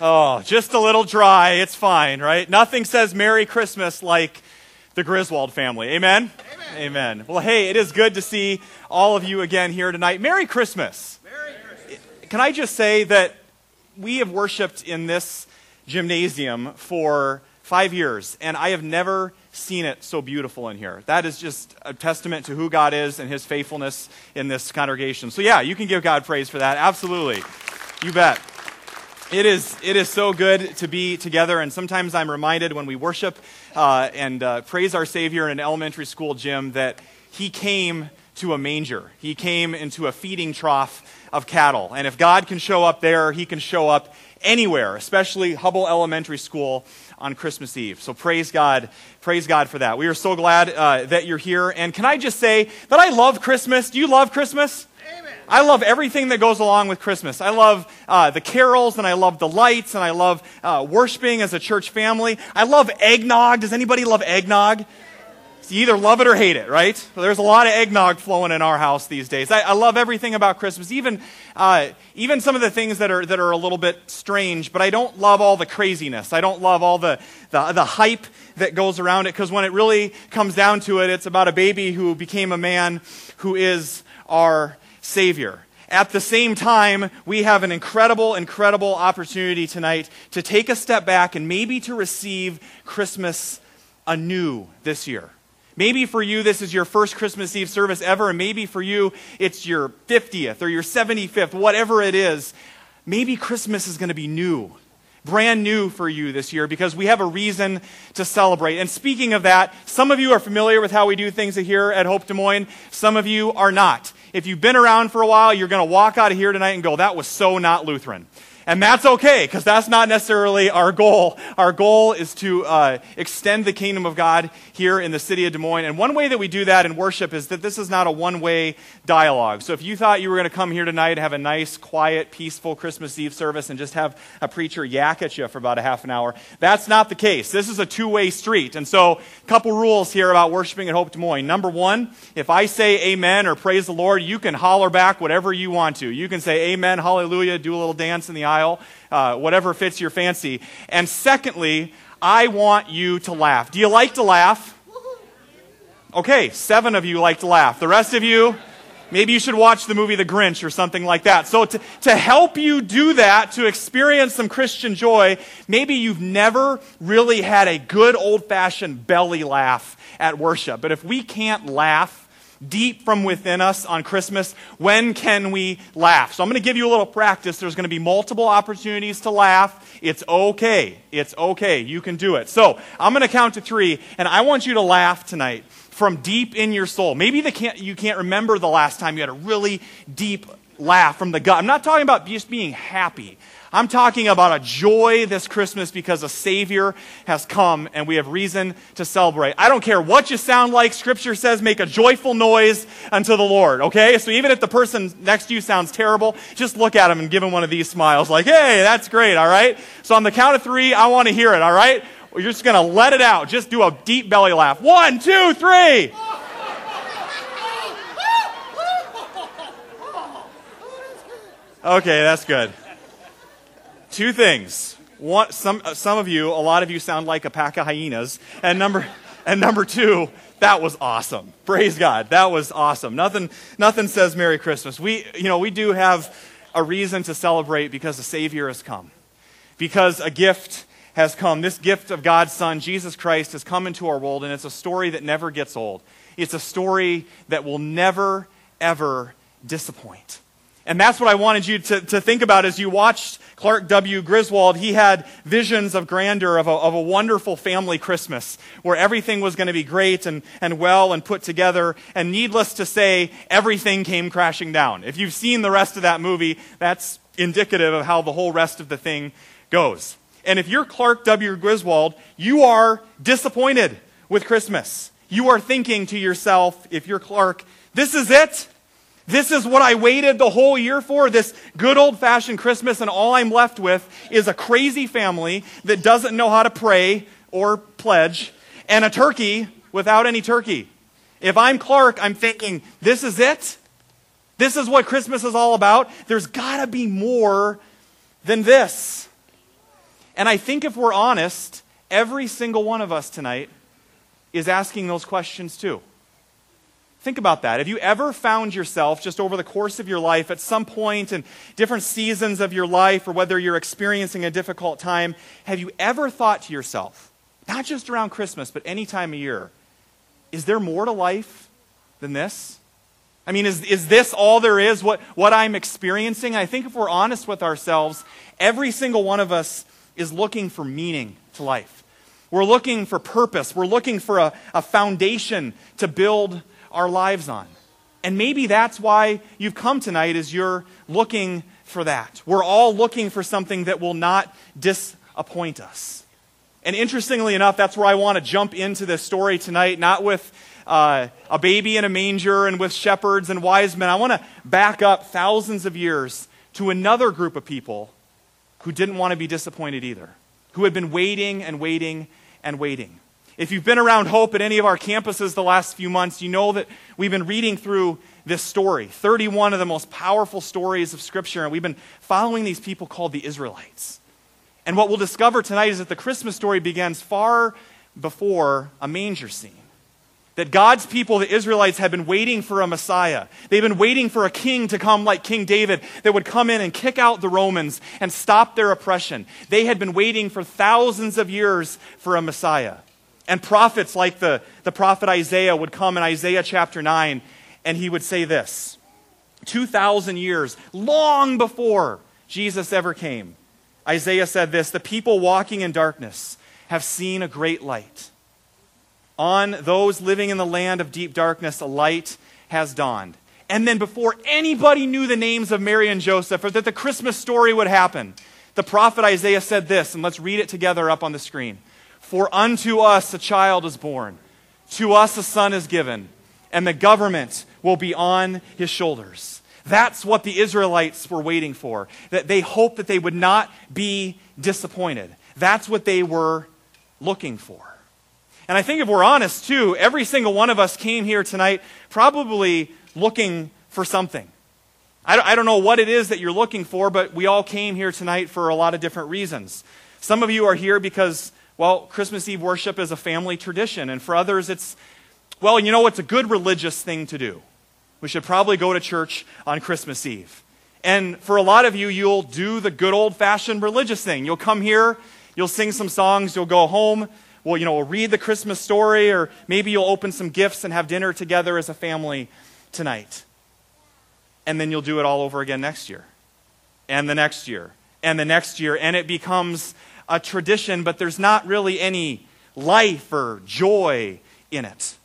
Oh, just a little dry. It's fine, right? Nothing says Merry Christmas like the Griswold family. Amen? Amen? Amen. Well, hey, it is good to see all of you again here tonight. Merry Christmas. Merry Christmas. Can I just say that we have worshiped in this gymnasium for five years, and I have never seen it so beautiful in here. That is just a testament to who God is and his faithfulness in this congregation. So, yeah, you can give God praise for that. Absolutely. You bet. It is, it is so good to be together, and sometimes I'm reminded when we worship uh, and uh, praise our Savior in an elementary school gym that He came to a manger. He came into a feeding trough of cattle. And if God can show up there, He can show up anywhere, especially Hubbell Elementary School on Christmas Eve. So praise God, praise God for that. We are so glad uh, that you're here. And can I just say that I love Christmas? Do you love Christmas? I love everything that goes along with Christmas. I love uh, the carols and I love the lights and I love uh, worshiping as a church family. I love eggnog. Does anybody love eggnog? you either love it or hate it, right? Well, there's a lot of eggnog flowing in our house these days. I, I love everything about Christmas, even, uh, even some of the things that are, that are a little bit strange, but I don't love all the craziness. I don't love all the, the, the hype that goes around it, because when it really comes down to it, it's about a baby who became a man who is our Savior. At the same time, we have an incredible, incredible opportunity tonight to take a step back and maybe to receive Christmas anew this year. Maybe for you, this is your first Christmas Eve service ever, and maybe for you, it's your 50th or your 75th, whatever it is. Maybe Christmas is going to be new, brand new for you this year because we have a reason to celebrate. And speaking of that, some of you are familiar with how we do things here at Hope Des Moines, some of you are not. If you've been around for a while, you're going to walk out of here tonight and go, that was so not Lutheran. And that's okay, because that's not necessarily our goal. Our goal is to uh, extend the kingdom of God here in the city of Des Moines. And one way that we do that in worship is that this is not a one way dialogue. So if you thought you were going to come here tonight and have a nice, quiet, peaceful Christmas Eve service and just have a preacher yak at you for about a half an hour, that's not the case. This is a two way street. And so, a couple rules here about worshiping at Hope Des Moines. Number one, if I say amen or praise the Lord, you can holler back whatever you want to. You can say amen, hallelujah, do a little dance in the aisle style, uh, whatever fits your fancy. And secondly, I want you to laugh. Do you like to laugh? Okay, seven of you like to laugh. The rest of you, maybe you should watch the movie The Grinch or something like that. So, to, to help you do that, to experience some Christian joy, maybe you've never really had a good old fashioned belly laugh at worship. But if we can't laugh, deep from within us on Christmas, when can we laugh? So I'm going to give you a little practice. There's going to be multiple opportunities to laugh. It's okay. It's okay. You can do it. So I'm going to count to three, and I want you to laugh tonight from deep in your soul. Maybe can't, you can't remember the last time you had a really deep laugh from the gut. I'm not talking about just being happy. I'm talking about a joy this Christmas because a Savior has come and we have reason to celebrate. I don't care what you sound like. Scripture says make a joyful noise unto the Lord, okay? So even if the person next to you sounds terrible, just look at him and give him one of these smiles like, hey, that's great, all right? So on the count of three, I want to hear it, all right? You're just going to let it out. Just do a deep belly laugh. One, two, three. Okay, that's good. Two things. One, some, uh, some of you, a lot of you sound like a pack of hyenas. And number, and number two, that was awesome. Praise God. That was awesome. Nothing, nothing says Merry Christmas. We, you know, we do have a reason to celebrate because the Savior has come. Because a gift has come. This gift of God's Son, Jesus Christ, has come into our world, and it's a story that never gets old. It's a story that will never, ever disappoint. And that's what I wanted you to, to think about as you watched Clark W. Griswold. He had visions of grandeur, of a, of a wonderful family Christmas where everything was going to be great and, and well and put together. And needless to say, everything came crashing down. If you've seen the rest of that movie, that's indicative of how the whole rest of the thing goes. And if you're Clark W. Griswold, you are disappointed with Christmas. You are thinking to yourself, if you're Clark, this is it? This is what I waited the whole year for, this good old fashioned Christmas, and all I'm left with is a crazy family that doesn't know how to pray or pledge, and a turkey without any turkey. If I'm Clark, I'm thinking, this is it? This is what Christmas is all about? There's got to be more than this. And I think if we're honest, every single one of us tonight is asking those questions too. Think about that. Have you ever found yourself just over the course of your life at some point in different seasons of your life, or whether you're experiencing a difficult time, have you ever thought to yourself, not just around Christmas, but any time of year, is there more to life than this? I mean, is, is this all there is, what, what I'm experiencing? I think if we're honest with ourselves, every single one of us is looking for meaning to life. We're looking for purpose. We're looking for a, a foundation to build our lives on. And maybe that's why you've come tonight is you're looking for that. We're all looking for something that will not disappoint us. And interestingly enough, that's where I want to jump into this story tonight, not with uh, a baby in a manger and with shepherds and wise men. I want to back up thousands of years to another group of people who didn't want to be disappointed either, who had been waiting and waiting and waiting. If you've been around Hope at any of our campuses the last few months, you know that we've been reading through this story 31 of the most powerful stories of Scripture, and we've been following these people called the Israelites. And what we'll discover tonight is that the Christmas story begins far before a manger scene. That God's people, the Israelites, had been waiting for a Messiah. They've been waiting for a king to come like King David that would come in and kick out the Romans and stop their oppression. They had been waiting for thousands of years for a Messiah. And prophets like the, the prophet Isaiah would come in Isaiah chapter 9, and he would say this 2,000 years, long before Jesus ever came, Isaiah said this The people walking in darkness have seen a great light. On those living in the land of deep darkness, a light has dawned. And then, before anybody knew the names of Mary and Joseph or that the Christmas story would happen, the prophet Isaiah said this, and let's read it together up on the screen. For unto us a child is born, to us a son is given, and the government will be on his shoulders. That's what the Israelites were waiting for. That they hoped that they would not be disappointed. That's what they were looking for. And I think if we're honest, too, every single one of us came here tonight probably looking for something. I don't know what it is that you're looking for, but we all came here tonight for a lot of different reasons. Some of you are here because well, Christmas Eve worship is a family tradition. And for others, it's, well, you know, it's a good religious thing to do. We should probably go to church on Christmas Eve. And for a lot of you, you'll do the good old fashioned religious thing. You'll come here, you'll sing some songs, you'll go home, well, you know, we'll read the Christmas story, or maybe you'll open some gifts and have dinner together as a family tonight. And then you'll do it all over again next year, and the next year, and the next year. And it becomes a tradition, but there's not really any life or joy in it.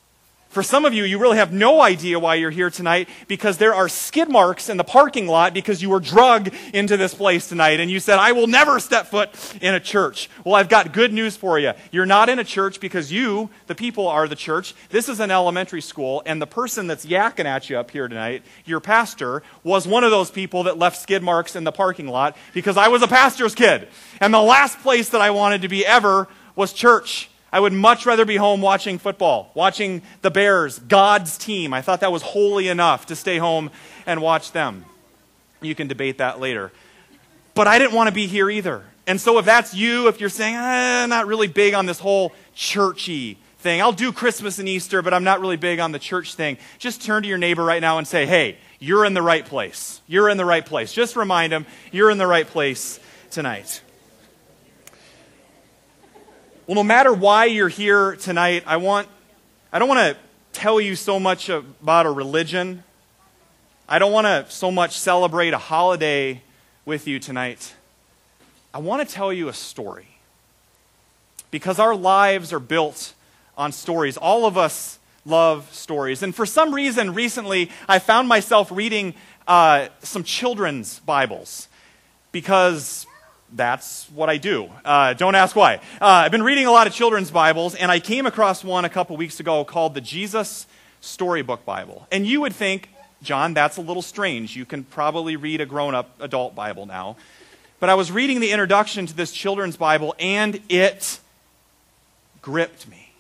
For some of you, you really have no idea why you're here tonight because there are skid marks in the parking lot because you were drugged into this place tonight and you said, I will never step foot in a church. Well, I've got good news for you. You're not in a church because you, the people, are the church. This is an elementary school, and the person that's yakking at you up here tonight, your pastor, was one of those people that left skid marks in the parking lot because I was a pastor's kid. And the last place that I wanted to be ever was church. I would much rather be home watching football, watching the Bears, God's team. I thought that was holy enough to stay home and watch them. You can debate that later. But I didn't want to be here either. And so if that's you, if you're saying, eh, not really big on this whole churchy thing, I'll do Christmas and Easter, but I'm not really big on the church thing, just turn to your neighbor right now and say, hey, you're in the right place. You're in the right place. Just remind them you're in the right place tonight. Well, no matter why you're here tonight, I want I don't want to tell you so much about a religion. I don't want to so much celebrate a holiday with you tonight. I want to tell you a story. Because our lives are built on stories. All of us love stories. And for some reason, recently, I found myself reading uh, some children's Bibles because that's what I do. Uh, don't ask why. Uh, I've been reading a lot of children's Bibles, and I came across one a couple weeks ago called the Jesus Storybook Bible. And you would think, John, that's a little strange. You can probably read a grown up adult Bible now. But I was reading the introduction to this children's Bible, and it gripped me.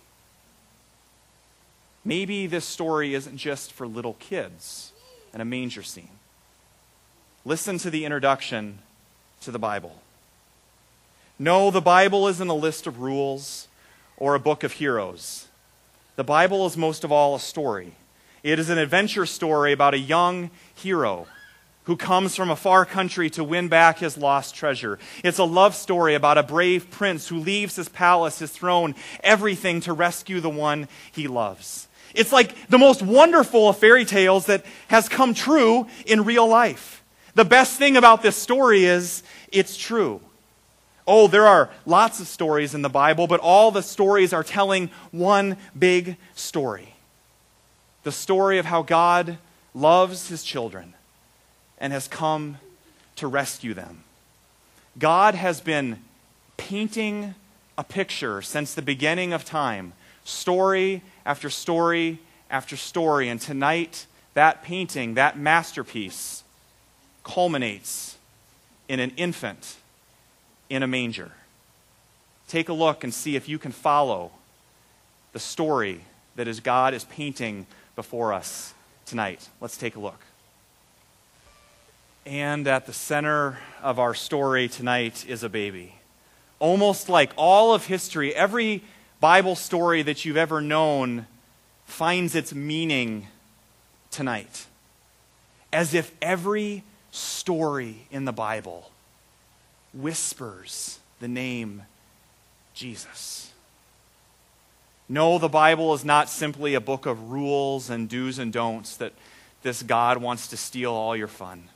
Maybe this story isn't just for little kids and a manger scene. Listen to the introduction to the Bible. No, the Bible isn't a list of rules or a book of heroes. The Bible is most of all a story. It is an adventure story about a young hero who comes from a far country to win back his lost treasure. It's a love story about a brave prince who leaves his palace, his throne, everything to rescue the one he loves. It's like the most wonderful of fairy tales that has come true in real life. The best thing about this story is it's true. Oh, there are lots of stories in the Bible, but all the stories are telling one big story the story of how God loves his children and has come to rescue them. God has been painting a picture since the beginning of time, story after story after story, and tonight that painting, that masterpiece, culminates in an infant in a manger. Take a look and see if you can follow the story that is God is painting before us tonight. Let's take a look. And at the center of our story tonight is a baby. Almost like all of history, every Bible story that you've ever known finds its meaning tonight. As if every story in the Bible whispers the name Jesus. No, the Bible is not simply a book of rules and do's and don'ts that this God wants to steal all your fun.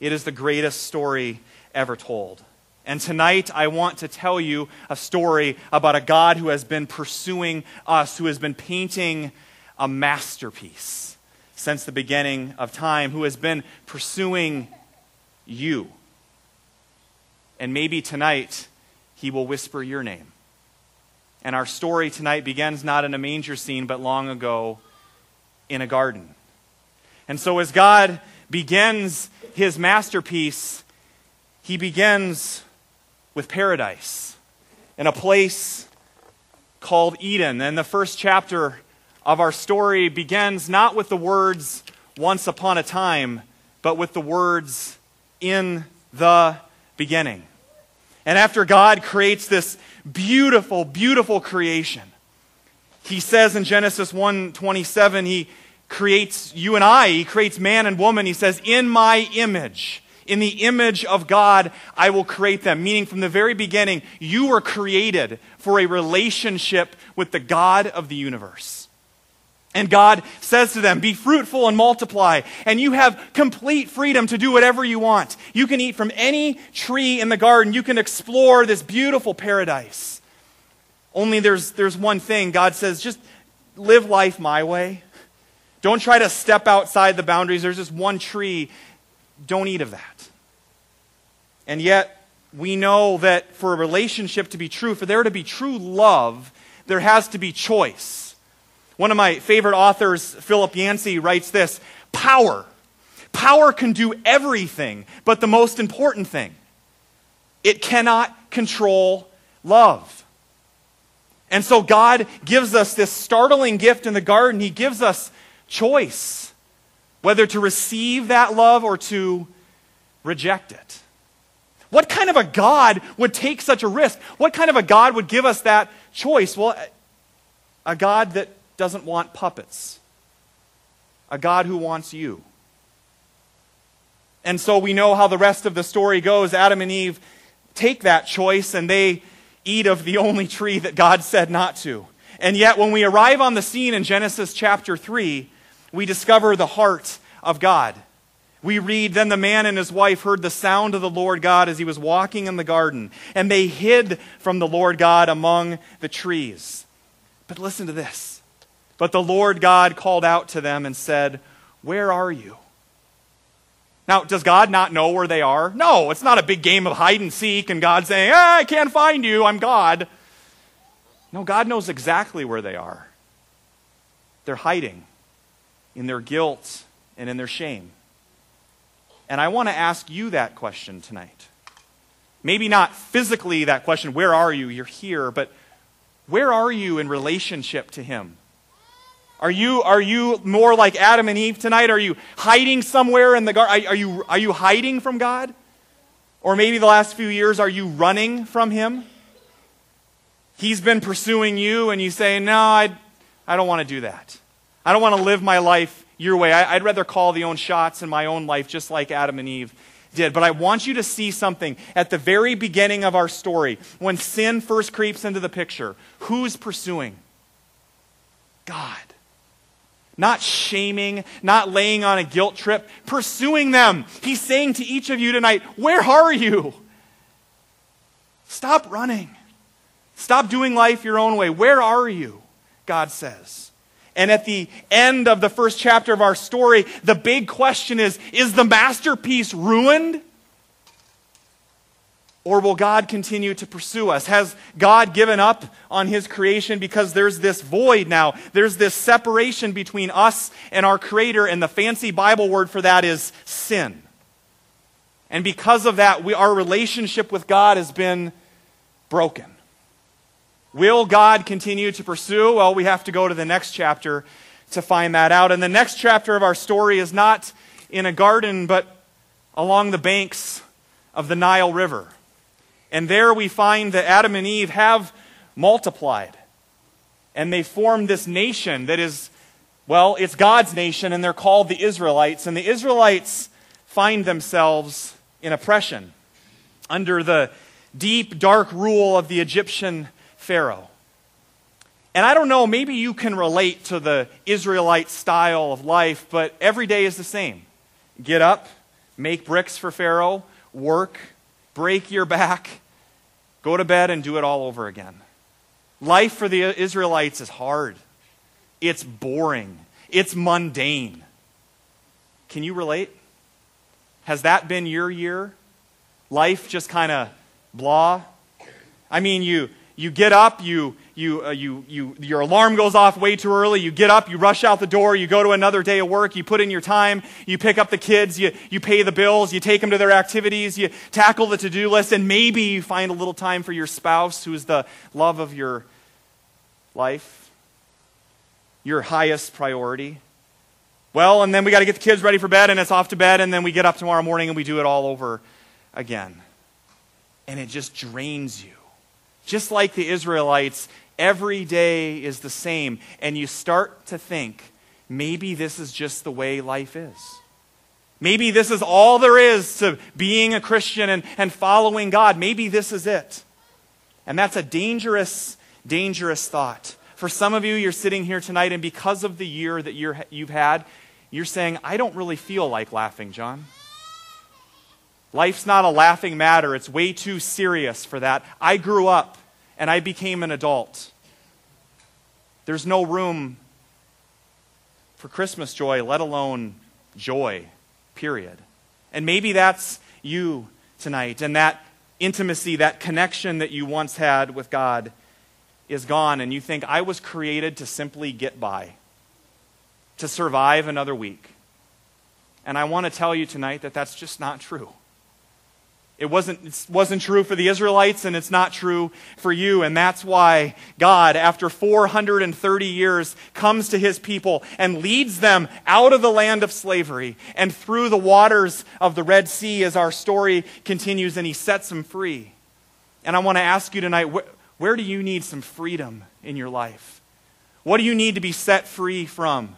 It is the greatest story ever told. And tonight, I want to tell you a story about a God who has been pursuing us, who has been painting a masterpiece since the beginning of time, who has been pursuing you. And maybe tonight, he will whisper your name. And our story tonight begins not in a manger scene, but long ago in a garden. And so, as God begins his masterpiece, he begins with paradise in a place called Eden. And the first chapter of our story begins not with the words once upon a time, but with the words in the beginning. And after God creates this beautiful, beautiful creation, he says in Genesis 1:27, he creates you and I, he creates man and woman. He says, "In my image, in the image of God, I will create them." Meaning from the very beginning, you were created for a relationship with the God of the universe. And God says to them, Be fruitful and multiply, and you have complete freedom to do whatever you want. You can eat from any tree in the garden, you can explore this beautiful paradise. Only there's, there's one thing God says, just live life my way. Don't try to step outside the boundaries. There's just one tree. Don't eat of that. And yet, we know that for a relationship to be true, for there to be true love, there has to be choice. One of my favorite authors, Philip Yancey, writes this Power. Power can do everything, but the most important thing it cannot control love. And so God gives us this startling gift in the garden. He gives us choice whether to receive that love or to reject it. What kind of a God would take such a risk? What kind of a God would give us that choice? Well, a God that doesn't want puppets, a God who wants you. And so we know how the rest of the story goes. Adam and Eve take that choice and they eat of the only tree that God said not to. And yet, when we arrive on the scene in Genesis chapter 3, we discover the heart of God. We read, Then the man and his wife heard the sound of the Lord God as he was walking in the garden, and they hid from the Lord God among the trees. But listen to this but the Lord God called out to them and said, Where are you? Now, does God not know where they are? No, it's not a big game of hide and seek and God saying, ah, I can't find you, I'm God. No, God knows exactly where they are. They're hiding in their guilt and in their shame. And I want to ask you that question tonight. Maybe not physically that question, where are you? You're here, but where are you in relationship to Him? Are you, are you more like Adam and Eve tonight? Are you hiding somewhere in the garden? Are, you, are you hiding from God? Or maybe the last few years, are you running from Him? He's been pursuing you, and you say, No, I, I don't want to do that. I don't want to live my life your way. I, I'd rather call the own shots in my own life, just like Adam and Eve did. But I want you to see something at the very beginning of our story. When sin first creeps into the picture, who's pursuing? God. Not shaming, not laying on a guilt trip, pursuing them. He's saying to each of you tonight, Where are you? Stop running. Stop doing life your own way. Where are you? God says. And at the end of the first chapter of our story, the big question is Is the masterpiece ruined? Or will God continue to pursue us? Has God given up on his creation because there's this void now? There's this separation between us and our Creator, and the fancy Bible word for that is sin. And because of that, we, our relationship with God has been broken. Will God continue to pursue? Well, we have to go to the next chapter to find that out. And the next chapter of our story is not in a garden, but along the banks of the Nile River. And there we find that Adam and Eve have multiplied. And they form this nation that is, well, it's God's nation, and they're called the Israelites. And the Israelites find themselves in oppression under the deep, dark rule of the Egyptian Pharaoh. And I don't know, maybe you can relate to the Israelite style of life, but every day is the same. Get up, make bricks for Pharaoh, work, break your back, Go to bed and do it all over again. Life for the Israelites is hard, it's boring, it's mundane. Can you relate? Has that been your year? Life just kind of blah? I mean, you, you get up, you, you, uh, you, you, your alarm goes off way too early. You get up, you rush out the door, you go to another day of work, you put in your time, you pick up the kids, you, you pay the bills, you take them to their activities, you tackle the to do list, and maybe you find a little time for your spouse, who is the love of your life, your highest priority. Well, and then we got to get the kids ready for bed, and it's off to bed, and then we get up tomorrow morning and we do it all over again. And it just drains you. Just like the Israelites, every day is the same, and you start to think, maybe this is just the way life is. Maybe this is all there is to being a Christian and, and following God. Maybe this is it. And that's a dangerous, dangerous thought. For some of you, you're sitting here tonight, and because of the year that you're, you've had, you're saying, I don't really feel like laughing, John. Life's not a laughing matter. It's way too serious for that. I grew up and I became an adult. There's no room for Christmas joy, let alone joy, period. And maybe that's you tonight, and that intimacy, that connection that you once had with God is gone, and you think, I was created to simply get by, to survive another week. And I want to tell you tonight that that's just not true. It wasn't, it wasn't true for the Israelites, and it's not true for you. And that's why God, after 430 years, comes to his people and leads them out of the land of slavery and through the waters of the Red Sea as our story continues, and he sets them free. And I want to ask you tonight wh- where do you need some freedom in your life? What do you need to be set free from?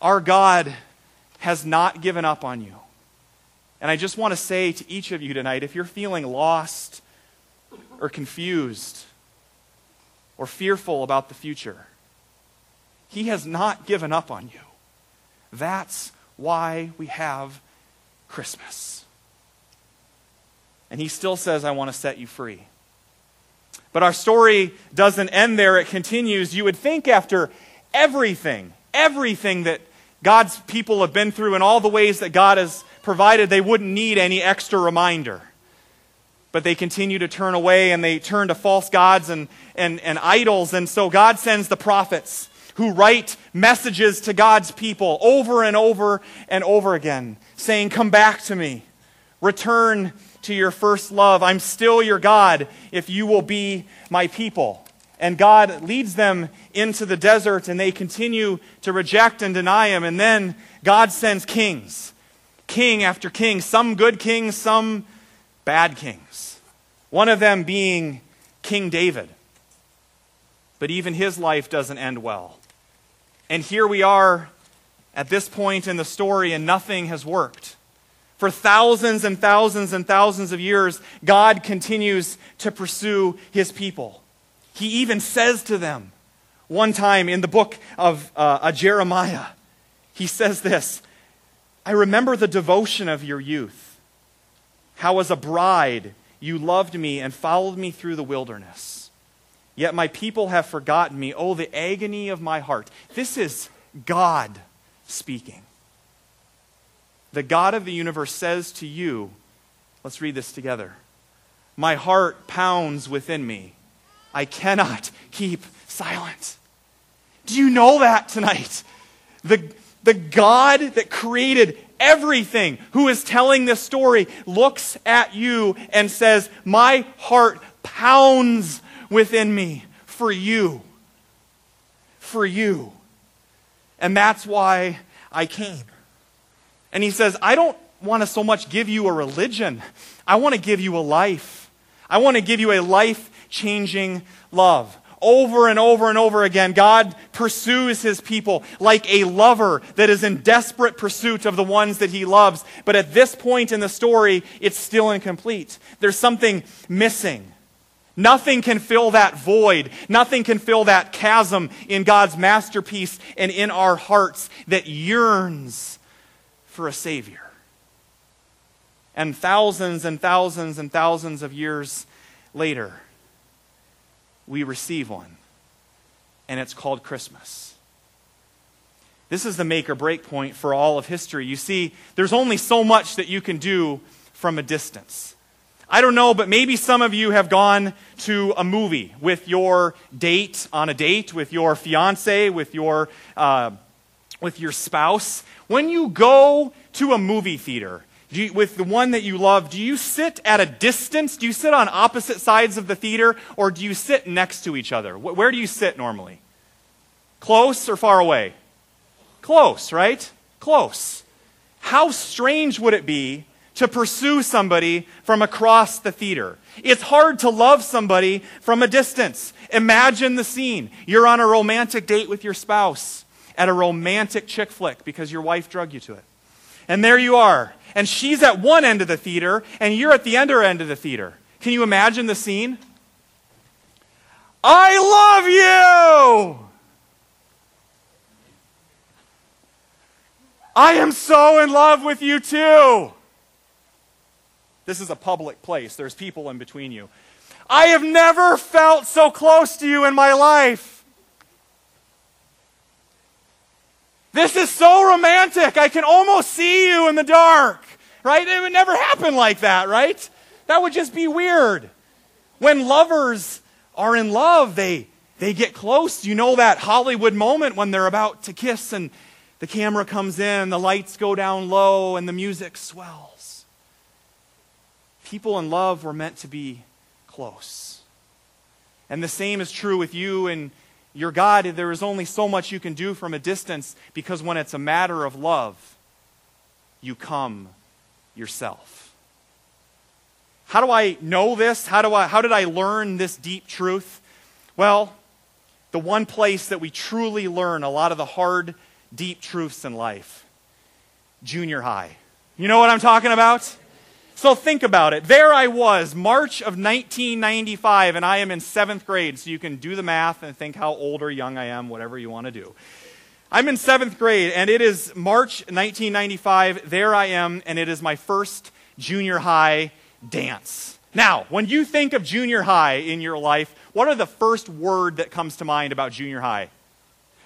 Our God has not given up on you. And I just want to say to each of you tonight if you're feeling lost or confused or fearful about the future, He has not given up on you. That's why we have Christmas. And He still says, I want to set you free. But our story doesn't end there, it continues. You would think after everything, everything that God's people have been through and all the ways that God has provided they wouldn't need any extra reminder. But they continue to turn away and they turn to false gods and, and, and idols. And so God sends the prophets who write messages to God's people over and over and over again, saying, Come back to me. Return to your first love. I'm still your God if you will be my people. And God leads them into the desert and they continue to reject and deny him. And then God sends kings king after king, some good kings, some bad kings, one of them being King David. But even his life doesn't end well. And here we are at this point in the story, and nothing has worked. For thousands and thousands and thousands of years, God continues to pursue his people. He even says to them, one time in the book of uh, Jeremiah, he says this I remember the devotion of your youth, how as a bride you loved me and followed me through the wilderness. Yet my people have forgotten me. Oh, the agony of my heart. This is God speaking. The God of the universe says to you, let's read this together. My heart pounds within me. I cannot keep silent. Do you know that tonight? The, the God that created everything, who is telling this story, looks at you and says, My heart pounds within me for you. For you. And that's why I came. And he says, I don't want to so much give you a religion, I want to give you a life. I want to give you a life changing love. Over and over and over again, God pursues his people like a lover that is in desperate pursuit of the ones that he loves. But at this point in the story, it's still incomplete. There's something missing. Nothing can fill that void. Nothing can fill that chasm in God's masterpiece and in our hearts that yearns for a Savior. And thousands and thousands and thousands of years later, we receive one. And it's called Christmas. This is the make or break point for all of history. You see, there's only so much that you can do from a distance. I don't know, but maybe some of you have gone to a movie with your date, on a date, with your fiance, with your, uh, with your spouse. When you go to a movie theater, you, with the one that you love, do you sit at a distance? Do you sit on opposite sides of the theater, or do you sit next to each other? Where do you sit normally? Close or far away? Close, right? Close. How strange would it be to pursue somebody from across the theater. It's hard to love somebody from a distance. Imagine the scene. You're on a romantic date with your spouse at a romantic chick flick because your wife drug you to it. And there you are. And she's at one end of the theater, and you're at the other end of the theater. Can you imagine the scene? I love you! I am so in love with you too. This is a public place, there's people in between you. I have never felt so close to you in my life. This is so romantic. I can almost see you in the dark, right? It would never happen like that, right? That would just be weird. When lovers are in love, they, they get close. You know that Hollywood moment when they're about to kiss and the camera comes in, the lights go down low, and the music swells. People in love were meant to be close. And the same is true with you and your God. There is only so much you can do from a distance because when it's a matter of love, you come yourself. How do I know this? How, do I, how did I learn this deep truth? Well, the one place that we truly learn a lot of the hard, deep truths in life junior high. You know what I'm talking about? So think about it. There I was, March of 1995, and I am in seventh grade, so you can do the math and think how old or young I am, whatever you want to do. I'm in seventh grade, and it is March 1995. There I am, and it is my first junior high dance. Now, when you think of junior high in your life, what are the first word that comes to mind about junior high?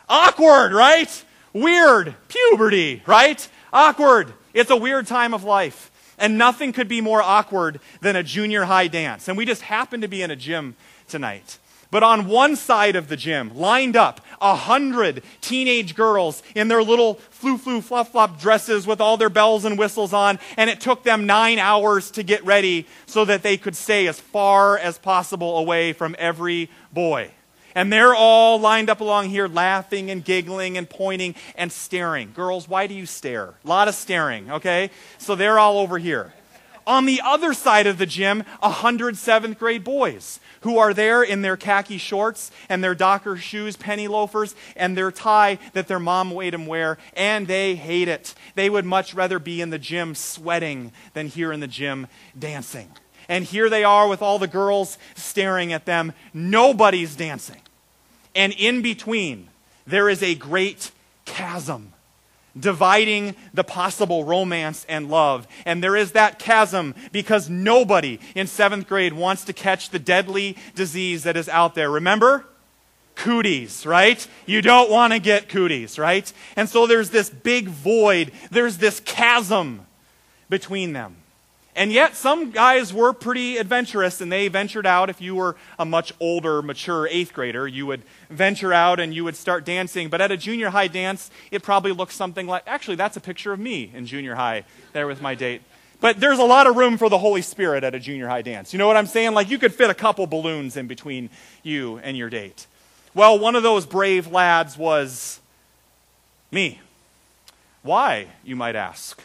Awkward, right? Weird. Puberty, right? Awkward. It's a weird time of life. And nothing could be more awkward than a junior high dance. And we just happened to be in a gym tonight. But on one side of the gym, lined up, a hundred teenage girls in their little flu flu fluff flop dresses with all their bells and whistles on, and it took them nine hours to get ready so that they could stay as far as possible away from every boy. And they're all lined up along here laughing and giggling and pointing and staring. Girls, why do you stare? A lot of staring, okay? So they're all over here. On the other side of the gym, a hundred seventh grade boys who are there in their khaki shorts and their Docker shoes, penny loafers, and their tie that their mom made them wear, and they hate it. They would much rather be in the gym sweating than here in the gym dancing. And here they are with all the girls staring at them. Nobody's dancing. And in between, there is a great chasm dividing the possible romance and love. And there is that chasm because nobody in seventh grade wants to catch the deadly disease that is out there. Remember? Cooties, right? You don't want to get cooties, right? And so there's this big void, there's this chasm between them. And yet, some guys were pretty adventurous and they ventured out. If you were a much older, mature eighth grader, you would venture out and you would start dancing. But at a junior high dance, it probably looks something like actually, that's a picture of me in junior high there with my date. But there's a lot of room for the Holy Spirit at a junior high dance. You know what I'm saying? Like you could fit a couple balloons in between you and your date. Well, one of those brave lads was me. Why, you might ask?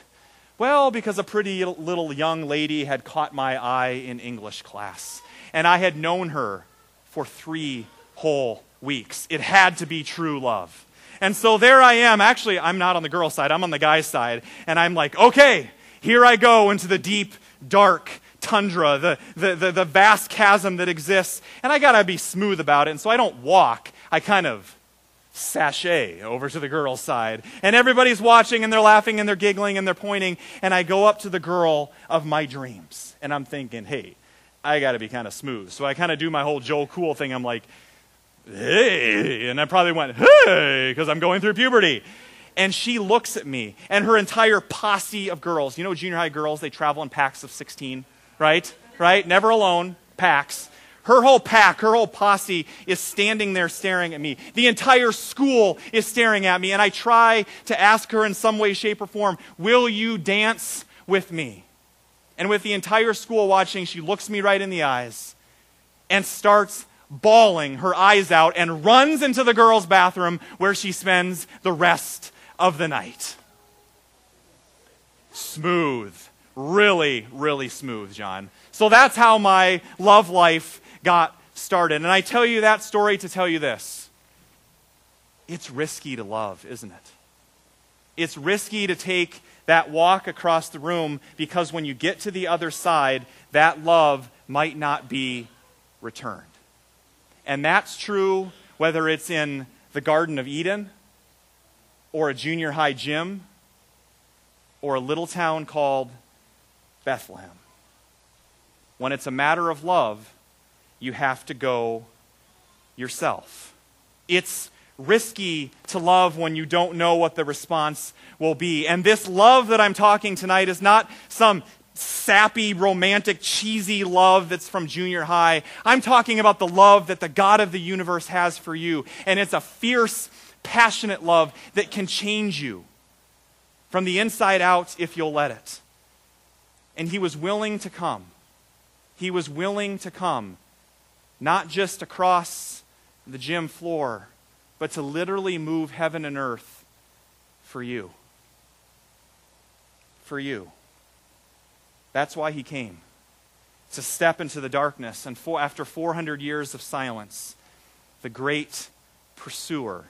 Well, because a pretty little young lady had caught my eye in English class, and I had known her for three whole weeks. It had to be true love. And so there I am. Actually, I'm not on the girl side, I'm on the guy's side. And I'm like, okay, here I go into the deep, dark tundra, the, the, the, the vast chasm that exists. And I got to be smooth about it. And so I don't walk, I kind of sashay over to the girl's side. And everybody's watching and they're laughing and they're giggling and they're pointing. And I go up to the girl of my dreams. And I'm thinking, hey, I got to be kind of smooth. So I kind of do my whole Joe Cool thing. I'm like, hey. And I probably went, hey, because I'm going through puberty. And she looks at me and her entire posse of girls. You know, junior high girls, they travel in packs of 16, right? Right? Never alone, packs. Her whole pack, her whole posse is standing there staring at me. The entire school is staring at me, and I try to ask her in some way, shape, or form, Will you dance with me? And with the entire school watching, she looks me right in the eyes and starts bawling her eyes out and runs into the girls' bathroom where she spends the rest of the night. Smooth. Really, really smooth, John. So that's how my love life got started. And I tell you that story to tell you this it's risky to love, isn't it? It's risky to take that walk across the room because when you get to the other side, that love might not be returned. And that's true whether it's in the Garden of Eden or a junior high gym or a little town called Bethlehem. When it's a matter of love, you have to go yourself. It's risky to love when you don't know what the response will be. And this love that I'm talking tonight is not some sappy, romantic, cheesy love that's from junior high. I'm talking about the love that the God of the universe has for you. And it's a fierce, passionate love that can change you from the inside out if you'll let it. And he was willing to come. He was willing to come not just across the gym floor, but to literally move heaven and earth for you. For you. That's why he came. To step into the darkness. And for, after 400 years of silence, the great pursuer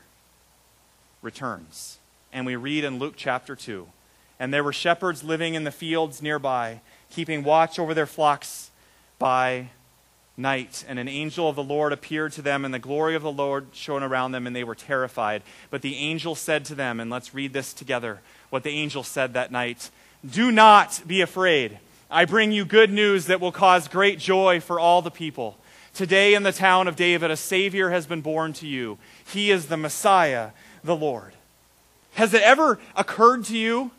returns. And we read in Luke chapter 2 And there were shepherds living in the fields nearby, keeping watch over their flocks by night, and an angel of the Lord appeared to them, and the glory of the Lord shone around them, and they were terrified. But the angel said to them, and let's read this together what the angel said that night Do not be afraid. I bring you good news that will cause great joy for all the people. Today in the town of David, a Savior has been born to you. He is the Messiah, the Lord. Has it ever occurred to you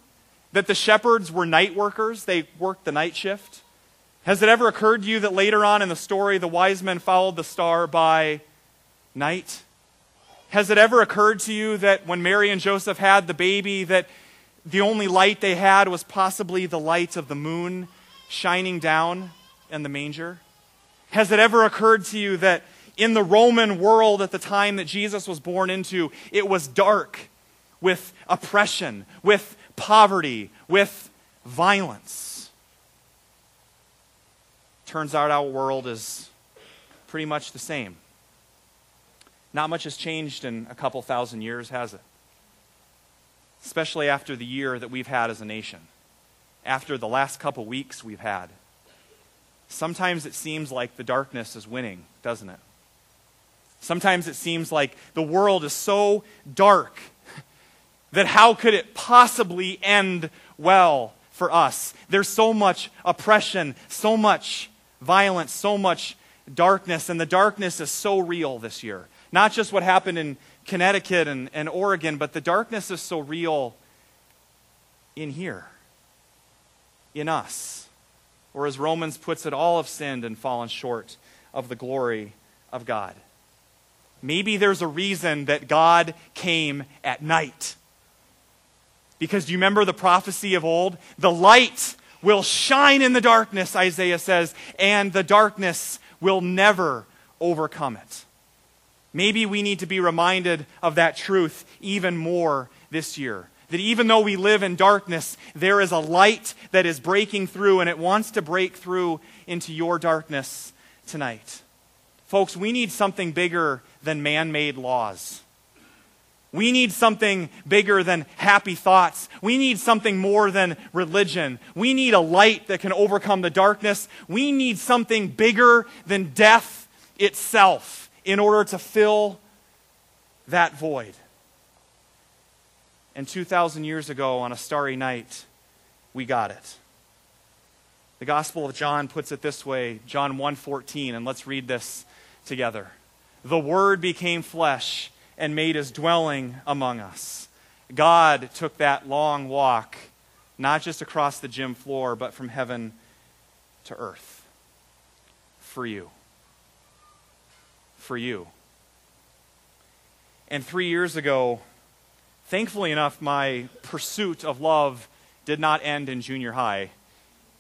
that the shepherds were night workers? They worked the night shift? Has it ever occurred to you that later on in the story, the wise men followed the star by night? Has it ever occurred to you that when Mary and Joseph had the baby, that the only light they had was possibly the light of the moon shining down in the manger? Has it ever occurred to you that in the Roman world at the time that Jesus was born into, it was dark with oppression, with poverty, with violence? Turns out our world is pretty much the same. Not much has changed in a couple thousand years, has it? Especially after the year that we've had as a nation, after the last couple weeks we've had. Sometimes it seems like the darkness is winning, doesn't it? Sometimes it seems like the world is so dark that how could it possibly end well for us? There's so much oppression, so much violence, so much darkness, and the darkness is so real this year. Not just what happened in Connecticut and, and Oregon, but the darkness is so real in here, in us. Or as Romans puts it, all have sinned and fallen short of the glory of God. Maybe there's a reason that God came at night. Because do you remember the prophecy of old? The light will shine in the darkness, Isaiah says, and the darkness will never overcome it. Maybe we need to be reminded of that truth even more this year. That even though we live in darkness, there is a light that is breaking through, and it wants to break through into your darkness tonight. Folks, we need something bigger than man made laws. We need something bigger than happy thoughts. We need something more than religion. We need a light that can overcome the darkness. We need something bigger than death itself in order to fill that void. And 2,000 years ago, on a starry night, we got it. The Gospel of John puts it this way, John 1:14, and let's read this together. The word became flesh and made his dwelling among us. God took that long walk, not just across the gym floor, but from heaven to earth. For you. For you. And three years ago, thankfully enough, my pursuit of love did not end in junior high.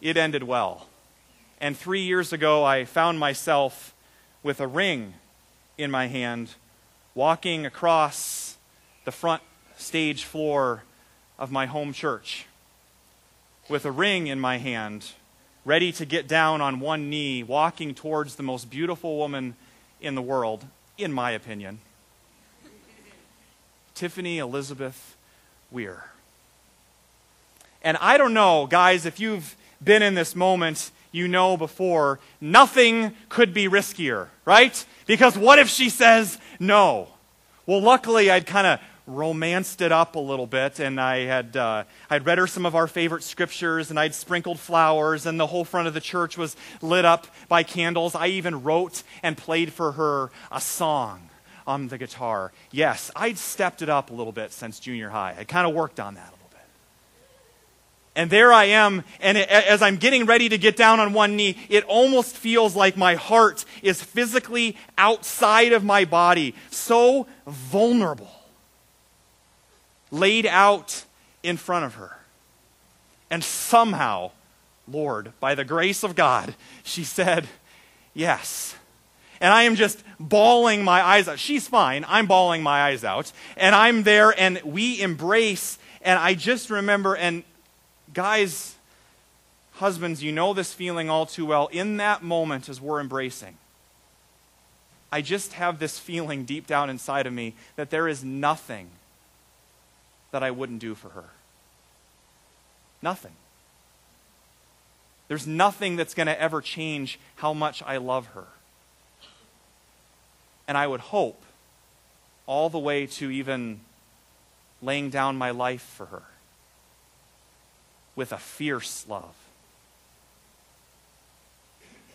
It ended well. And three years ago, I found myself with a ring in my hand walking across the front stage floor of my home church with a ring in my hand, ready to get down on one knee, walking towards the most beautiful woman in the world, in my opinion Tiffany Elizabeth Weir. And I don't know, guys, if you've been in this moment, you know before, nothing could be riskier, right? Because what if she says no? Well, luckily, I'd kind of romanced it up a little bit, and I had uh, I'd read her some of our favorite scriptures, and I'd sprinkled flowers, and the whole front of the church was lit up by candles. I even wrote and played for her a song on the guitar. Yes, I'd stepped it up a little bit since junior high. I kind of worked on that and there I am, and as I'm getting ready to get down on one knee, it almost feels like my heart is physically outside of my body, so vulnerable, laid out in front of her. And somehow, Lord, by the grace of God, she said, Yes. And I am just bawling my eyes out. She's fine. I'm bawling my eyes out. And I'm there, and we embrace. And I just remember, and Guys, husbands, you know this feeling all too well. In that moment, as we're embracing, I just have this feeling deep down inside of me that there is nothing that I wouldn't do for her. Nothing. There's nothing that's going to ever change how much I love her. And I would hope all the way to even laying down my life for her with a fierce love.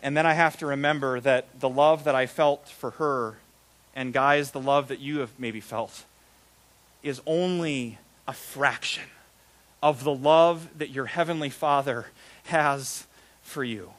And then I have to remember that the love that I felt for her, and guys, the love that you have maybe felt, is only a fraction of the love that your Heavenly Father has for you.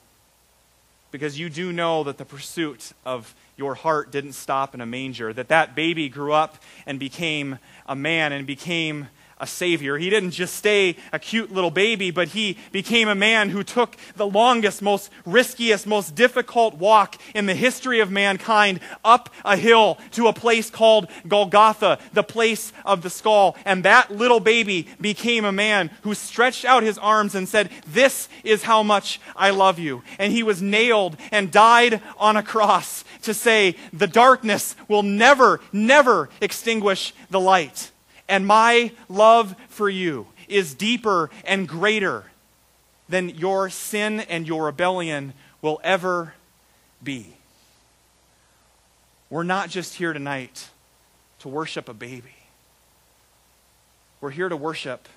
Because you do know that the pursuit of your heart didn't stop in a manger, that that baby grew up and became a man and became a savior. He didn't just stay a cute little baby, but he became a man who took the longest, most riskiest, most difficult walk in the history of mankind up a hill to a place called Golgotha, the place of the skull. And that little baby became a man who stretched out his arms and said, This is how much I love you. And he was nailed and died on a cross to say, The darkness will never, never extinguish the light and my love for you is deeper and greater than your sin and your rebellion will ever be. We're not just here tonight to worship a baby, we're here to worship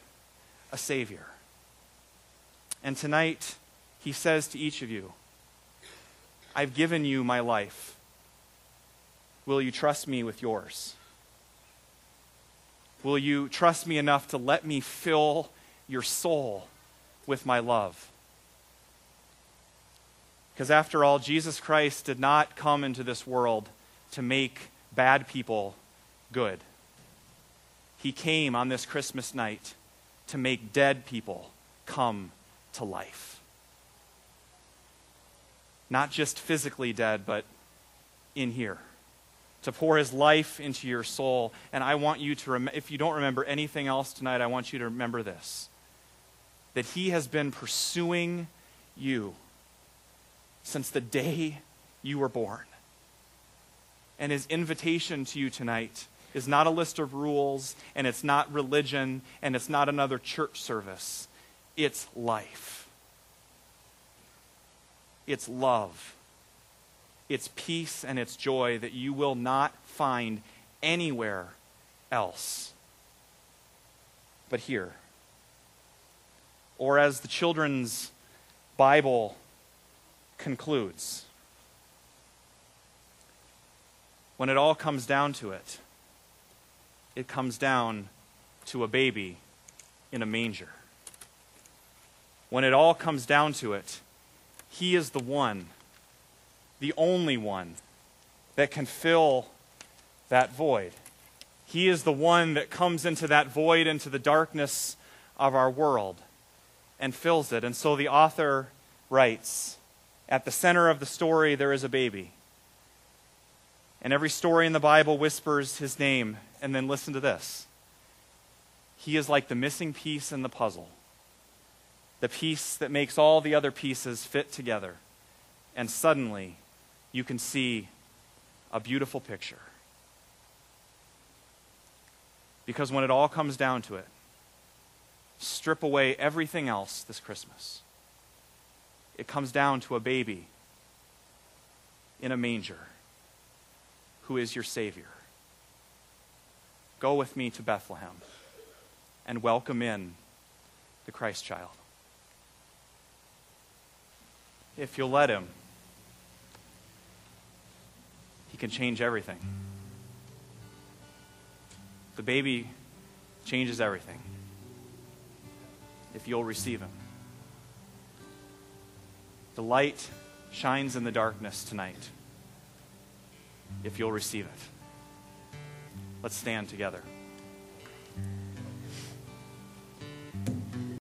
a Savior. And tonight, He says to each of you, I've given you my life. Will you trust me with yours? Will you trust me enough to let me fill your soul with my love? Because after all, Jesus Christ did not come into this world to make bad people good. He came on this Christmas night to make dead people come to life. Not just physically dead, but in here to pour his life into your soul. And I want you to, rem- if you don't remember anything else tonight, I want you to remember this that he has been pursuing you since the day you were born. And his invitation to you tonight is not a list of rules, and it's not religion, and it's not another church service. It's life. It's love its peace and its joy that you will not find anywhere else but here. Or as the children's Bible concludes, when it all comes down to it, it comes down to a baby in a manger. When it all comes down to it, he is the one the only one that can fill that void. He is the one that comes into that void, into the darkness of our world, and fills it. And so the author writes At the center of the story, there is a baby. And every story in the Bible whispers his name. And then listen to this He is like the missing piece in the puzzle, the piece that makes all the other pieces fit together. And suddenly, you can see a beautiful picture. Because when it all comes down to it, strip away everything else this Christmas. It comes down to a baby in a manger who is your Savior. Go with me to Bethlehem and welcome in the Christ child. If you'll let him, he can change everything. The baby changes everything if you'll receive him. The light shines in the darkness tonight if you'll receive it. Let's stand together.